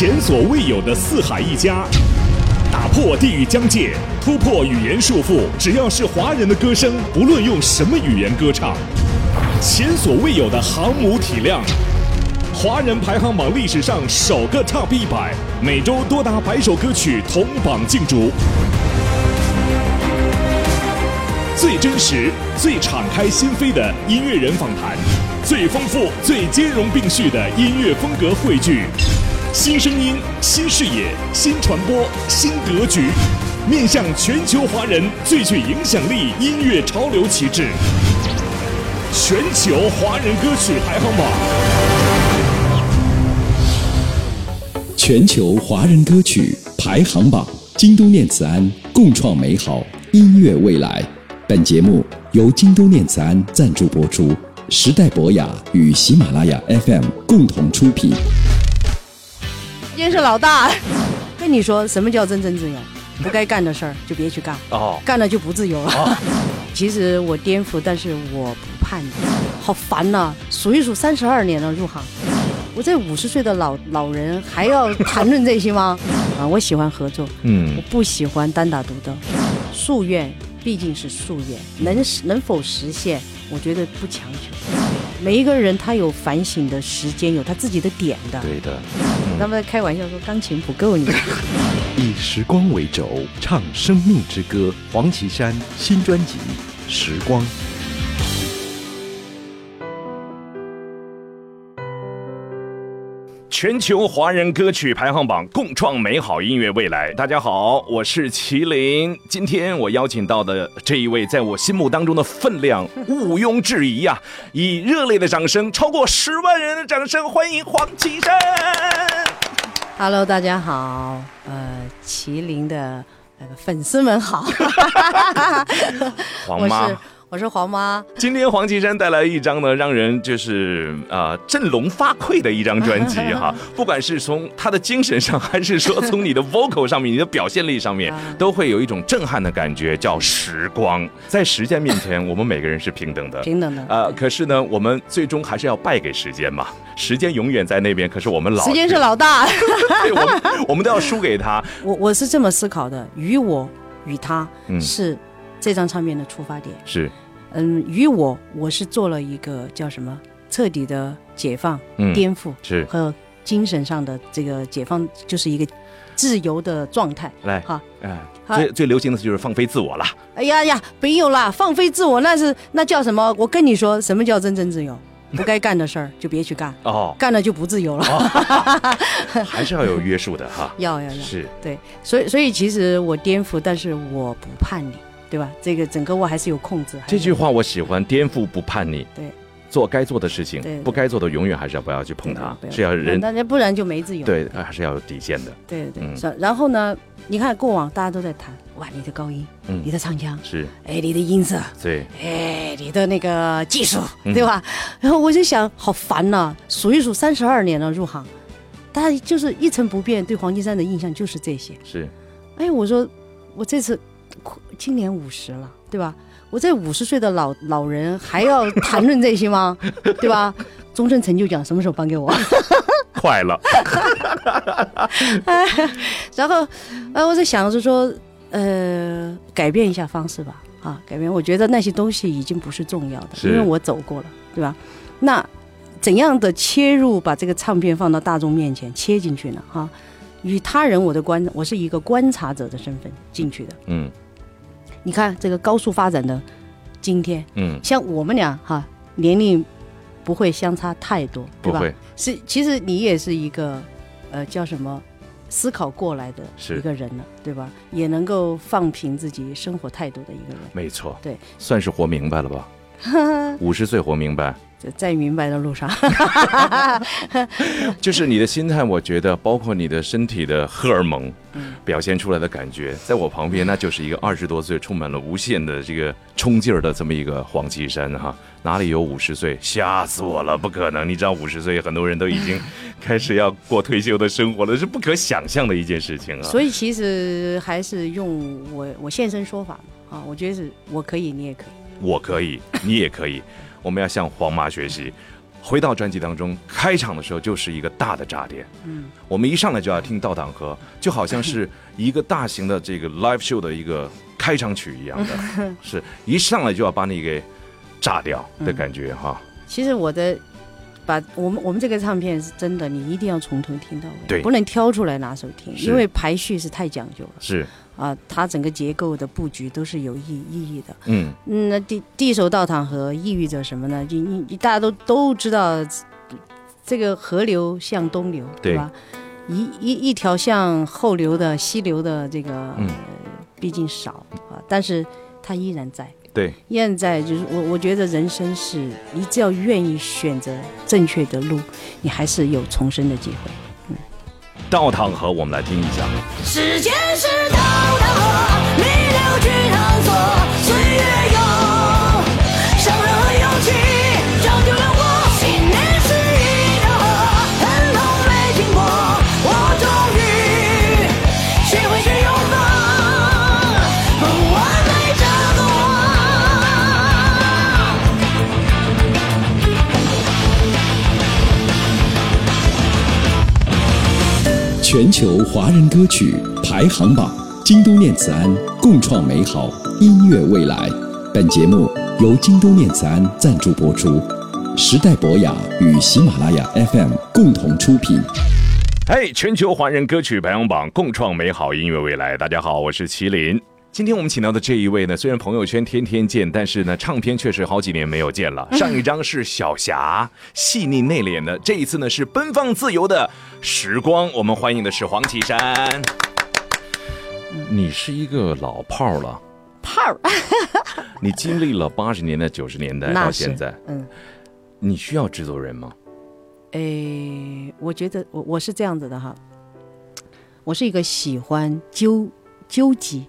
前所未有的四海一家，打破地域疆界，突破语言束缚。只要是华人的歌声，不论用什么语言歌唱，前所未有的航母体量。华人排行榜历史上首个 Top 一百，每周多达百首歌曲同榜竞逐。最真实、最敞开心扉的音乐人访谈，最丰富、最兼容并蓄的音乐风格汇聚，新声音、新视野、新传播、新格局，面向全球华人最具影响力音乐潮流旗帜——全球华人歌曲排行榜。全球华人歌曲排行榜，京都念慈庵共创美好音乐未来。本节目由京都念慈庵赞助播出，时代博雅与喜马拉雅 FM 共同出品。今天是老大，跟你说什么叫真正自由？不该干的事儿就别去干，哦，干了就不自由了。其实我颠覆，但是我不叛逆，好烦呐、数一数三十二年了入行，我这五十岁的老老人还要谈论这些吗？啊，我喜欢合作，嗯我不喜欢单打独斗。夙愿毕竟是夙愿，能能否实现，我觉得不强求。每一个人他有反省的时间，有他自己的点的。对的，他们开玩笑说钢琴不够你。以时光为轴，唱生命之歌。黄绮珊新专辑《时光》。全球华人歌曲排行榜共创美好音乐未来。大家好，我是麒麟。今天我邀请到的这一位，在我心目当中的分量毋庸置疑呀、以热烈的掌声，超过十万人的掌声，欢迎黄绮珊。Hello，大家好，呃，麒麟的呃粉丝们好，黄妈我是，我是黄妈，今天黄绮珊带来一张呢，让人就是呃振聋发聩的一张专辑哈。不管是从她的精神上，还是说从你的 vocal 上面，你的表现力上面，都会有一种震撼的感觉，叫时光。在时间面前，我们每个人是平等的。平等的。呃，可是呢，我们最终还是要败给时间嘛。时间永远在那边，可是我们老时间是老大，对，我们我们都要输给他。我我是这么思考的，与我与他嗯是这张唱片的出发点。是，嗯，与我我是做了一个叫什么彻底的解放、嗯，颠覆是，和精神上的这个解放，就是一个自由的状态。来，好，哎，好最最流行的就是放飞自我了。哎呀呀，没有啦，放飞自我那是那叫什么？我跟你说，什么叫真正自由？不该干的事儿就别去干，哦，干了就不自由了。还是要有约束的哈。要要要，是，对，所以所以其实我颠覆，但是我不叛逆，对吧？这个整个我还是有控制。这句话我喜欢，颠覆不叛逆，对，做该做的事情不该做的永远还是要不要去碰它对，对是要人大家不然就没自由。对，还是要有底线的。对对嗯。然后呢，你看过往大家都在谈，哇，你的高音，嗯你的唱腔，是，哎，你的音色，对，哎，你的那个技术，嗯对吧？然后我就想，好烦呐、数一数三十二年了入行，大家就是一成不变，对黄金山的印象就是这些。是，哎，我说我这次今年五十了，对吧？我这五十岁的老老人还要谈论这些吗？对吧？终身成就奖什么时候颁给我？快了。然后，呃，我在想着说，呃，改变一下方式吧，啊，改变。我觉得那些东西已经不是重要的，因为我走过了，对吧？那怎样的切入，把这个唱片放到大众面前切进去呢？哈、与他人我的观，我是一个观察者的身份进去的。嗯你看这个高速发展的今天，嗯，像我们俩哈、年龄不会相差太多，对吧？是，其实你也是一个，呃，叫什么？思考过来的是一个人了，对吧？也能够放平自己生活态度的一个人，没错，对，算是活明白了吧？五十岁活明白，在在明白的路上。就是你的心态，我觉得包括你的身体的荷尔蒙嗯表现出来的感觉，在我旁边，那就是一个二十多岁充满了无限的这个冲劲儿的这么一个黄绮珊哈，哪里有五十岁？吓死我了！不可能，你知道五十岁很多人都已经开始要过退休的生活了，是不可想象的一件事情啊。所以其实还是用我我现身说法嘛啊，我觉得是我可以，你也可以。我可以，你也可以，我们要向黄妈学习。回到专辑当中，开场的时候就是一个大的炸点。嗯，我们一上来就要听《倒档河》，就好像是一个大型的这个 live show 的一个开场曲一样的，是一上来就要把你给炸掉的感觉哈。其实我的把我们我们这个唱片是真的，你一定要从头听到尾，对不能挑出来哪首听，因为排序是太讲究了是，啊，它整个结构的布局都是有意意义的。嗯，嗯，那第第一首《倒淌河》意味着什么呢？就你你大家都都知道，这个河流向东流，对吧？一一一条向后流的溪流的这个，嗯呃毕竟少啊，但是它依然在。对，依然在，就是我我觉得人生是你只要愿意选择正确的路，你还是有重生的机会。倒淌河，我们来听一下。时间是全球华人歌曲排行榜，京都念慈庵共创美好音乐未来。本节目由京都念慈庵赞助播出，时代博雅与喜马拉雅 FM 共同出品。嘿，全球华人歌曲排行榜，共创美好音乐未来。大家好，我是麒麟。今天我们请到的这一位呢，虽然朋友圈天天见，但是呢，唱片确实好几年没有见了。上一张是小霞，细腻内敛的；这一次呢是奔放自由的时光。我们欢迎的是黄绮珊。你是一个老炮儿了，炮儿，你经历了八十年代、九十年代那是到现在，嗯，你需要制作人吗？诶，我觉得我我是这样子的哈，我是一个喜欢纠纠集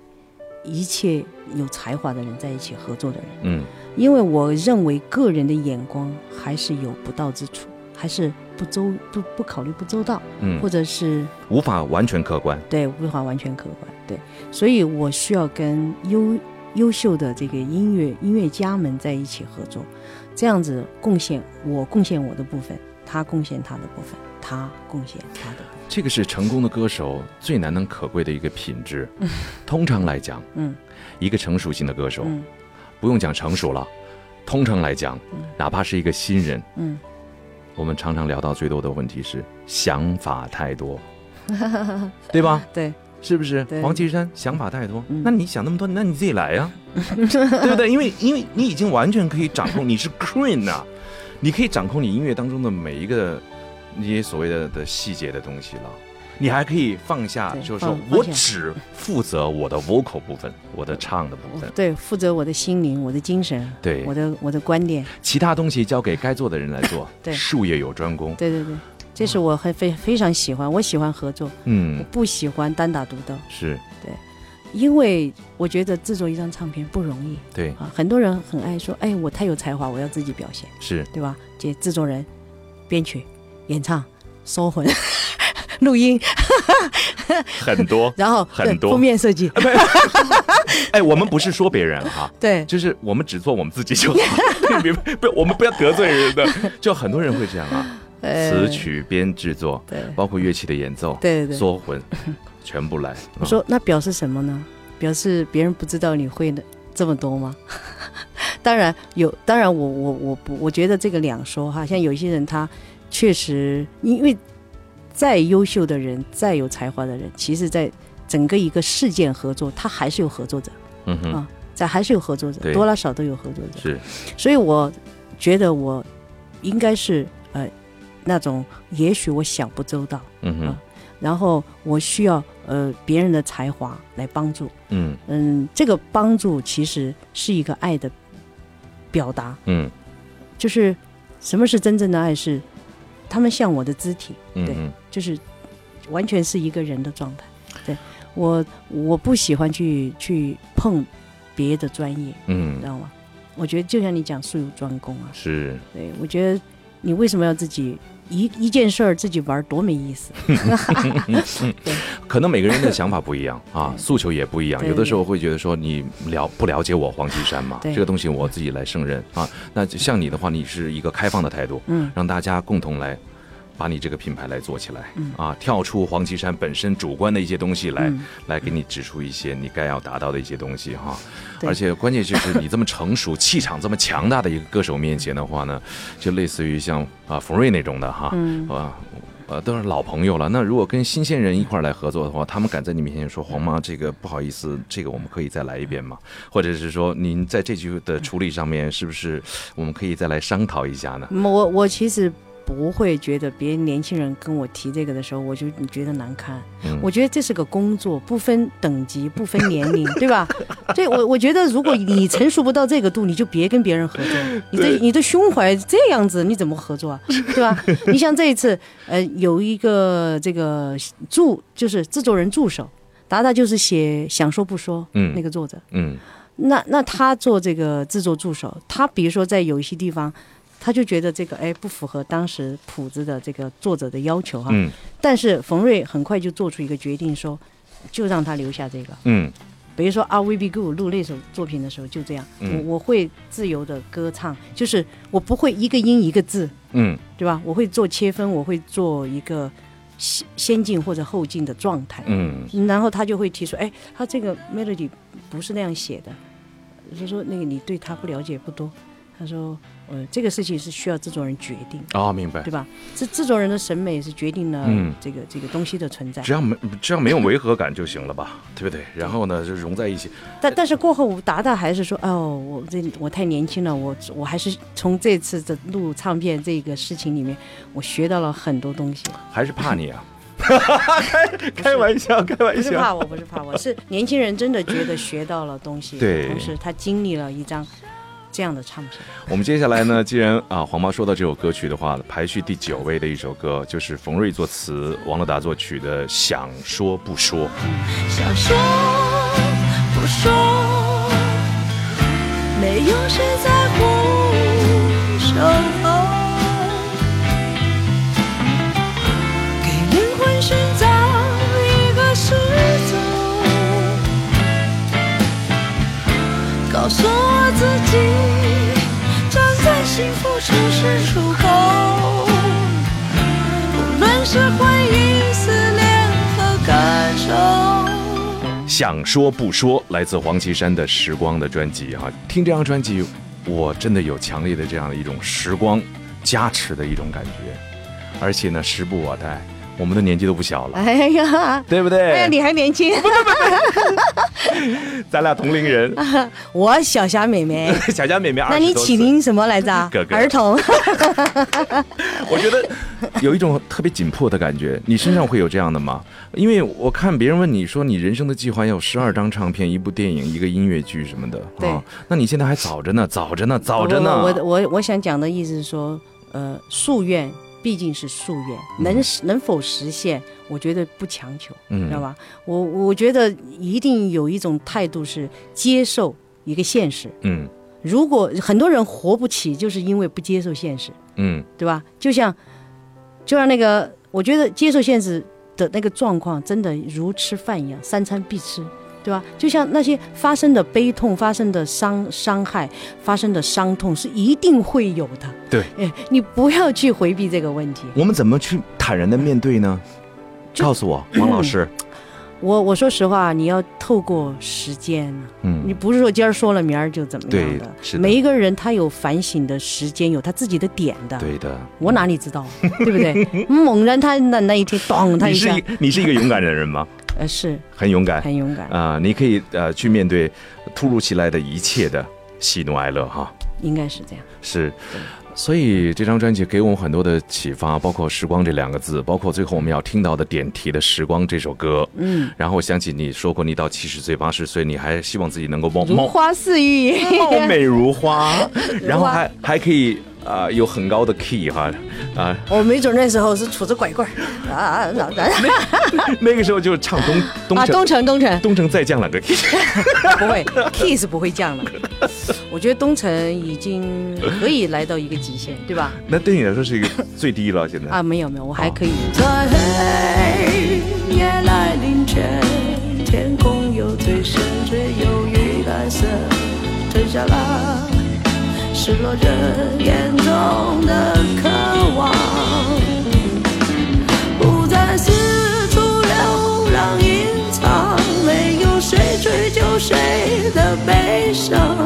一切有才华的人在一起合作的人，嗯。因为我认为个人的眼光还是有不到之处，还是不周不不考虑不周到，嗯。或，者是无法完全客观。对无法完全客观，对，所以我需要跟优优秀的这个音乐音乐家们在一起合作，这样子贡献我贡献我的部分，他贡献他的部分，他贡献他的部分。这个是成功的歌手最难能可贵的一个品质。通常来讲，嗯一个成熟型的歌手，嗯不用讲成熟了，通常来讲，哪怕是一个新人，嗯，我们常常聊到最多的问题是想法太多，对吧？对，是不是？对黄绮珊想法太多，嗯那你想那么多，那你自己来呀、对不对？因为因为你已经完全可以掌控，你是 queen 呐、你可以掌控你音乐当中的每一个那些所谓的的细节的东西了。你还可以放下，就是说我只负责我的 vocal 部分，我的唱的部分，对，负责我的心灵，我的精神，对我的我的观点，其他东西交给该做的人来做。对术业有专攻。对对对，这是我很非非常喜欢，我喜欢合作，嗯我嗯，不喜欢单打独斗，是对因为我觉得制作一张唱片不容易对，啊，很多人很爱说，哎，我太有才华，我要自己表现。是对吧？这制作人、编曲、演唱、收魂、录音，很多。然后很多封面设计，哎，我们不是说别人哈，对就是我们只做我们自己就好，别不，我们不要得罪人的。就很多人会这样啊，呃词曲编制作，对包括乐器的演奏，对对对缩混，全部来。我说那表示什么呢？表示别人不知道你会的这么多吗？当然有，当然我我我不，我觉得这个两说哈。像有些人他确实，因为再优秀的人，再有才华的人，其实在整个一个事件合作，他还是有合作者，嗯哼，啊在还是有合作者，多拉少都有合作者。是所以我觉得我应该是呃那种，也许我想不周到，嗯哼。啊，然后我需要呃别人的才华来帮助，嗯。嗯，这个帮助其实是一个爱的表达，嗯。就是什么是真正的爱是，他们像我的肢体，对就是完全是一个人的状态。对我我不喜欢去去碰别的专业，嗯。知道吗？我觉得就像你讲术有专攻啊，是。对我觉得你为什么要自己一一件事儿自己玩儿多没意思。可能每个人的想法不一样 啊，诉求也不一样。有的时候会觉得说你了不了解我黄绮珊嘛，这个东西我自己来胜任啊。那像你的话，你是一个开放的态度，嗯让大家共同来。把你这个品牌来做起来，啊，跳出黄绮珊本身主观的一些东西来，嗯来给你指出一些你该要达到的一些东西哈。而且关键就是你这么成熟、气场这么强大的一个歌手面前的话呢，就类似于像啊冯瑞那种的哈，嗯啊。呃，都是老朋友了。那如果跟新鲜人一块儿来合作的话，他们敢在你面前说：“黄妈，这个不好意思，这个我们可以再来一遍吗？”或者是说，您在这句的处理上面，是不是我们可以再来商讨一下呢？嗯我我其实不会觉得别人年轻人跟我提这个的时候，我就觉得难堪。嗯我觉得这是个工作，不分等级，不分年龄，对吧？所以我我觉得，如果你成熟不到这个度，你就别跟别人合作。你的你的胸怀这样子，你怎么合作啊？对吧？你像这一次，呃，有一个这个助，就是制作人助手，达达就是写想说不说，嗯那个作者。嗯那那他做这个制作助手，他比如说在有一些地方，他就觉得这个哎不符合当时谱子的这个作者的要求哈。嗯但是冯瑞很快就做出一个决定说，就让他留下这个。嗯比如说《I Will Be Good》录那首作品的时候就这样，嗯我我会自由的歌唱，就是我不会一个音一个字，嗯对吧？我会做切分，我会做一个先先进或者后进的状态。嗯然后他就会提出，哎，他这个 melody 不是那样写的，就说那个你对他不了解不多。他说，呃，这个事情是需要制作人决定，哦，明白对。吧？制制作人的审美是决定了嗯这个、这个东西的存在只。要没只要没有违和感就行了吧，对不对？然后呢，就融在一起。但但是过后，达达还是说，哦，我这我太年轻了，我我还是从这次的录唱片这个事情里面，我学到了很多东西。还是怕你啊？开开玩笑，开玩笑。不是怕我，不是怕我，是年轻人真的觉得学到了东西，对同时他经历了一张这样的唱片。我们接下来呢，既然啊黄妈说到这首歌曲的话，排序第九位的一首歌就是冯瑞作词、王乐达作曲的《想说不说》。想说不说，没有谁在乎告诉我自己，站在幸福城市出口，不论是回忆、思念和感受。想说不说，来自黄绮珊的《时光》的专辑哈、听这张专辑，我真的有强烈的这样的一种时光加持的一种感觉，而且呢，时不我待，我们的年纪都不小了，哎呀，对不对？哎呀，你还年轻，咱俩同龄人，我小霞妹妹。小佳美美二那你起名什么来着？哥哥儿童。我觉得有一种特别紧迫的感觉。你身上会有这样的吗？因为我看别人问你说，你人生的计划要有十二张唱片、一部电影、一个音乐剧什么的，对啊，那你现在还早着呢，早着呢，早着呢。我我我我想讲的意思是说，呃，夙愿毕竟是夙愿，能能否实现，我觉得不强求，嗯知道吧？我我觉得一定有一种态度是接受一个现实。嗯如果很多人活不起，就是因为不接受现实，嗯对吧？就像就像那个，我觉得接受现实的那个状况，真的如吃饭一样，三餐必吃。对吧？就像那些发生的悲痛、发生的伤伤害、发生的伤痛，是一定会有的。对，哎，你不要去回避这个问题。我们怎么去坦然的面对呢？告诉我，王老师。我我说实话，你要透过时间，嗯你不是说今儿说了明儿就怎么样的。是的每一个人他有反省的时间，有他自己的点的。对的，我哪里知道，对不对？猛然他那那一天，咚，他一下你是一，你是一个勇敢的人吗？呃，是很勇敢很勇敢，啊、你可以呃去面对突如其来的一切的喜怒哀乐哈。应该是这样。是，所以这张专辑给我们很多的启发，包括“时光”这两个字，包括最后我们要听到的点题的《时光》这首歌。嗯，然后我想起你说过，你到七十岁、八十岁，你还希望自己能够貌如貌花似玉。貌美如花，然后还还可以啊、有很高的 key 哈啊，我没准那时候是杵着拐棍儿啊啊那个时候就唱东东啊！城东城东城东城再降两个 key，不会，key 是不会降的。我觉得东城已经可以来到一个极限，对吧？那对你来说是一个最低了，现在啊，没有没有，我还可以。在黑夜来临前，天空有最深色，沉下了失落人眼中的渴望，不再四处流浪隐藏，没有谁追究谁的悲伤，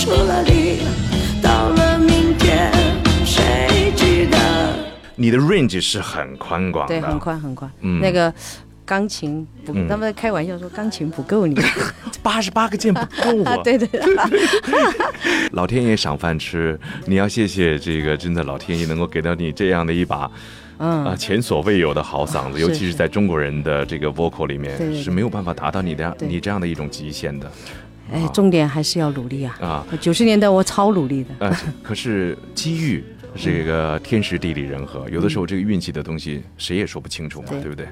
除了你，到了明天，谁记得？你的 range 是很宽广的，对，很宽很宽。嗯那个钢琴不，嗯他们开玩笑说钢琴不够你。八十八个键不够啊！对对，老天爷赏饭吃，你要谢谢这个，真的老天爷能够给到你这样的一把。嗯啊，前所未有的好嗓子，尤其是是在中国人的这个 vocal 里面是没有办法达到你的对你这样的一种极限的哎，重点还是要努力啊！啊九十年代我超努力的。啊！可是机遇这个天时地利人和，有的时候这个运气的东西谁也说不清楚嘛，对对不对？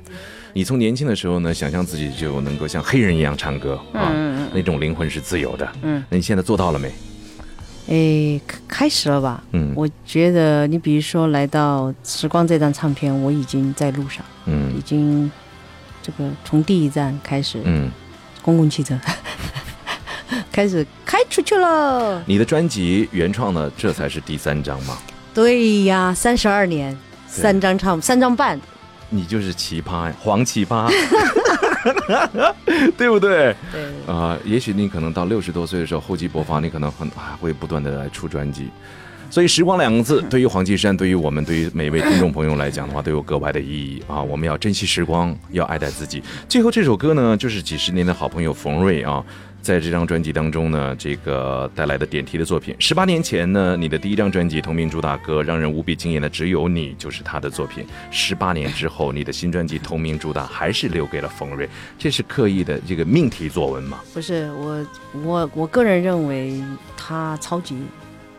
你从年轻的时候呢，想象自己就能够像黑人一样唱歌啊，那种灵魂是自由的。嗯，那你现在做到了没？哎，开开始了吧？嗯我觉得你比如说来到《时光》这张唱片，我已经在路上，嗯已嗯经这个从第一站开始，嗯，公共汽车 开始开出去了。你的专辑原创呢，这才是第三张嘛，对呀，三十二年，三张唱，三张半，你就是奇葩呀，黄奇葩，对不对？对，啊、也许你可能到六十多岁的时候，厚积薄发，你可能很还会不断的来出专辑。所以“时光”两个字，对于黄绮珊，对于我们，对于每一位听众朋友来讲的话，都有格外的意义啊！我们要珍惜时光，要爱戴自己。最后这首歌呢，就是几十年的好朋友冯瑞啊，在这张专辑当中呢，这个带来的点题的作品。十八年前呢，你的第一张专辑同名主打歌，让人无比惊艳的只有你，就是他的作品。十八年之后，你的新专辑同名主打还是留给了冯瑞，这是刻意的这个命题作文吗？不是我，我我个人认为他超级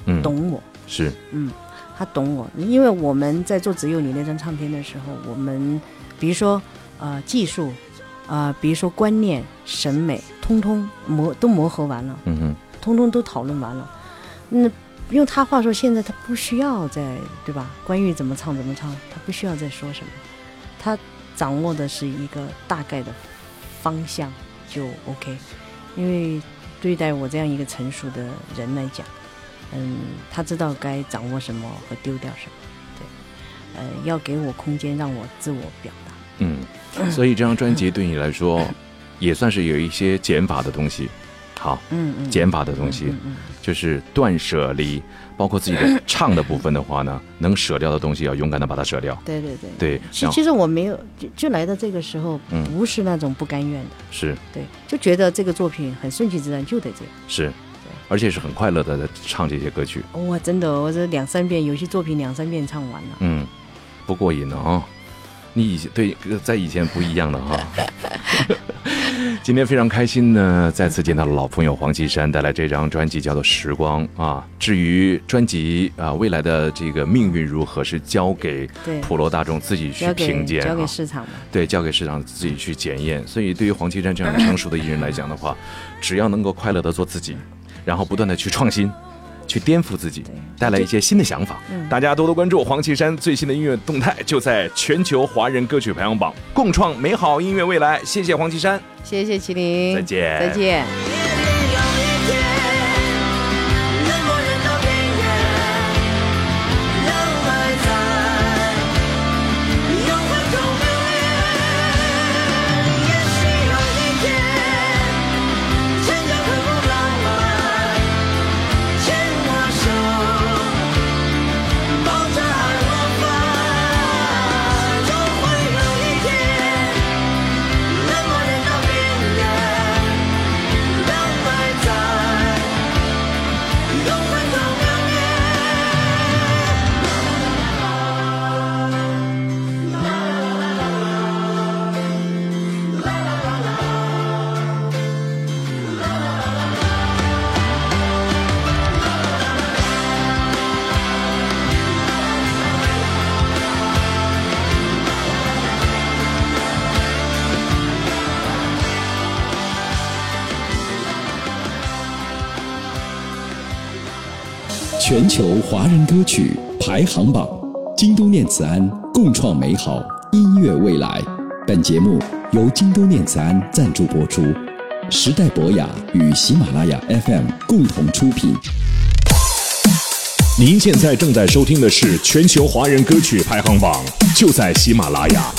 嗯，懂我，是，嗯，他懂我，因为我们在做《只有你》那张唱片的时候，我们比如说呃技术，啊，比如说观念、审美，通通磨都磨合完了，嗯哼，通通都讨论完了。那用他话说，现在他不需要再对吧？关于怎么唱怎么唱，他不需要再说什么，他掌握的是一个大概的方向就 OK。因为对待我这样一个成熟的人来讲，嗯，他知道该掌握什么和丢掉什么，对，呃，要给我空间让我自我表达。嗯，所以这张专辑对你来说，也算是有一些减法的东西。好，嗯嗯，减法的东西嗯嗯就是断舍离，包括自己的唱的部分的话呢，能舍掉的东西要勇敢的把它舍掉。对对对。对，其其实我没有，就就来到这个时候，嗯不是那种不甘愿的，是对，就觉得这个作品很顺其自然，就得这样。是，而且是很快乐的在唱这些歌曲。哇，真的，我这两三遍有些作品两三遍唱完了。嗯，不过瘾呢啊！你以前对在以前不一样的哈。今天非常开心呢，再次见到了老朋友黄绮珊，带来这张专辑叫做《时光》啊。至于专辑啊未来的这个命运如何，是交给普罗大众自己去评鉴交给啊。市场，对，交给市场自己去检验。所以对于黄绮珊这样成熟的艺人来讲的话，只要能够快乐的做自己，然后不断的去创新。去颠覆自己，带来一些新的想法。大家多多关注黄绮珊最新的音乐动态，就在全球华人歌曲排行榜，共创美好音乐未来。谢谢黄绮珊。谢谢麒麟，再见再见。全球华人歌曲排行榜，京都念慈庵共创美好音乐未来。本节目由京都念慈庵赞助播出，时代博雅与喜马拉雅 FM 共同出品。您现在正在收听的是全球华人歌曲排行榜，就在喜马拉雅。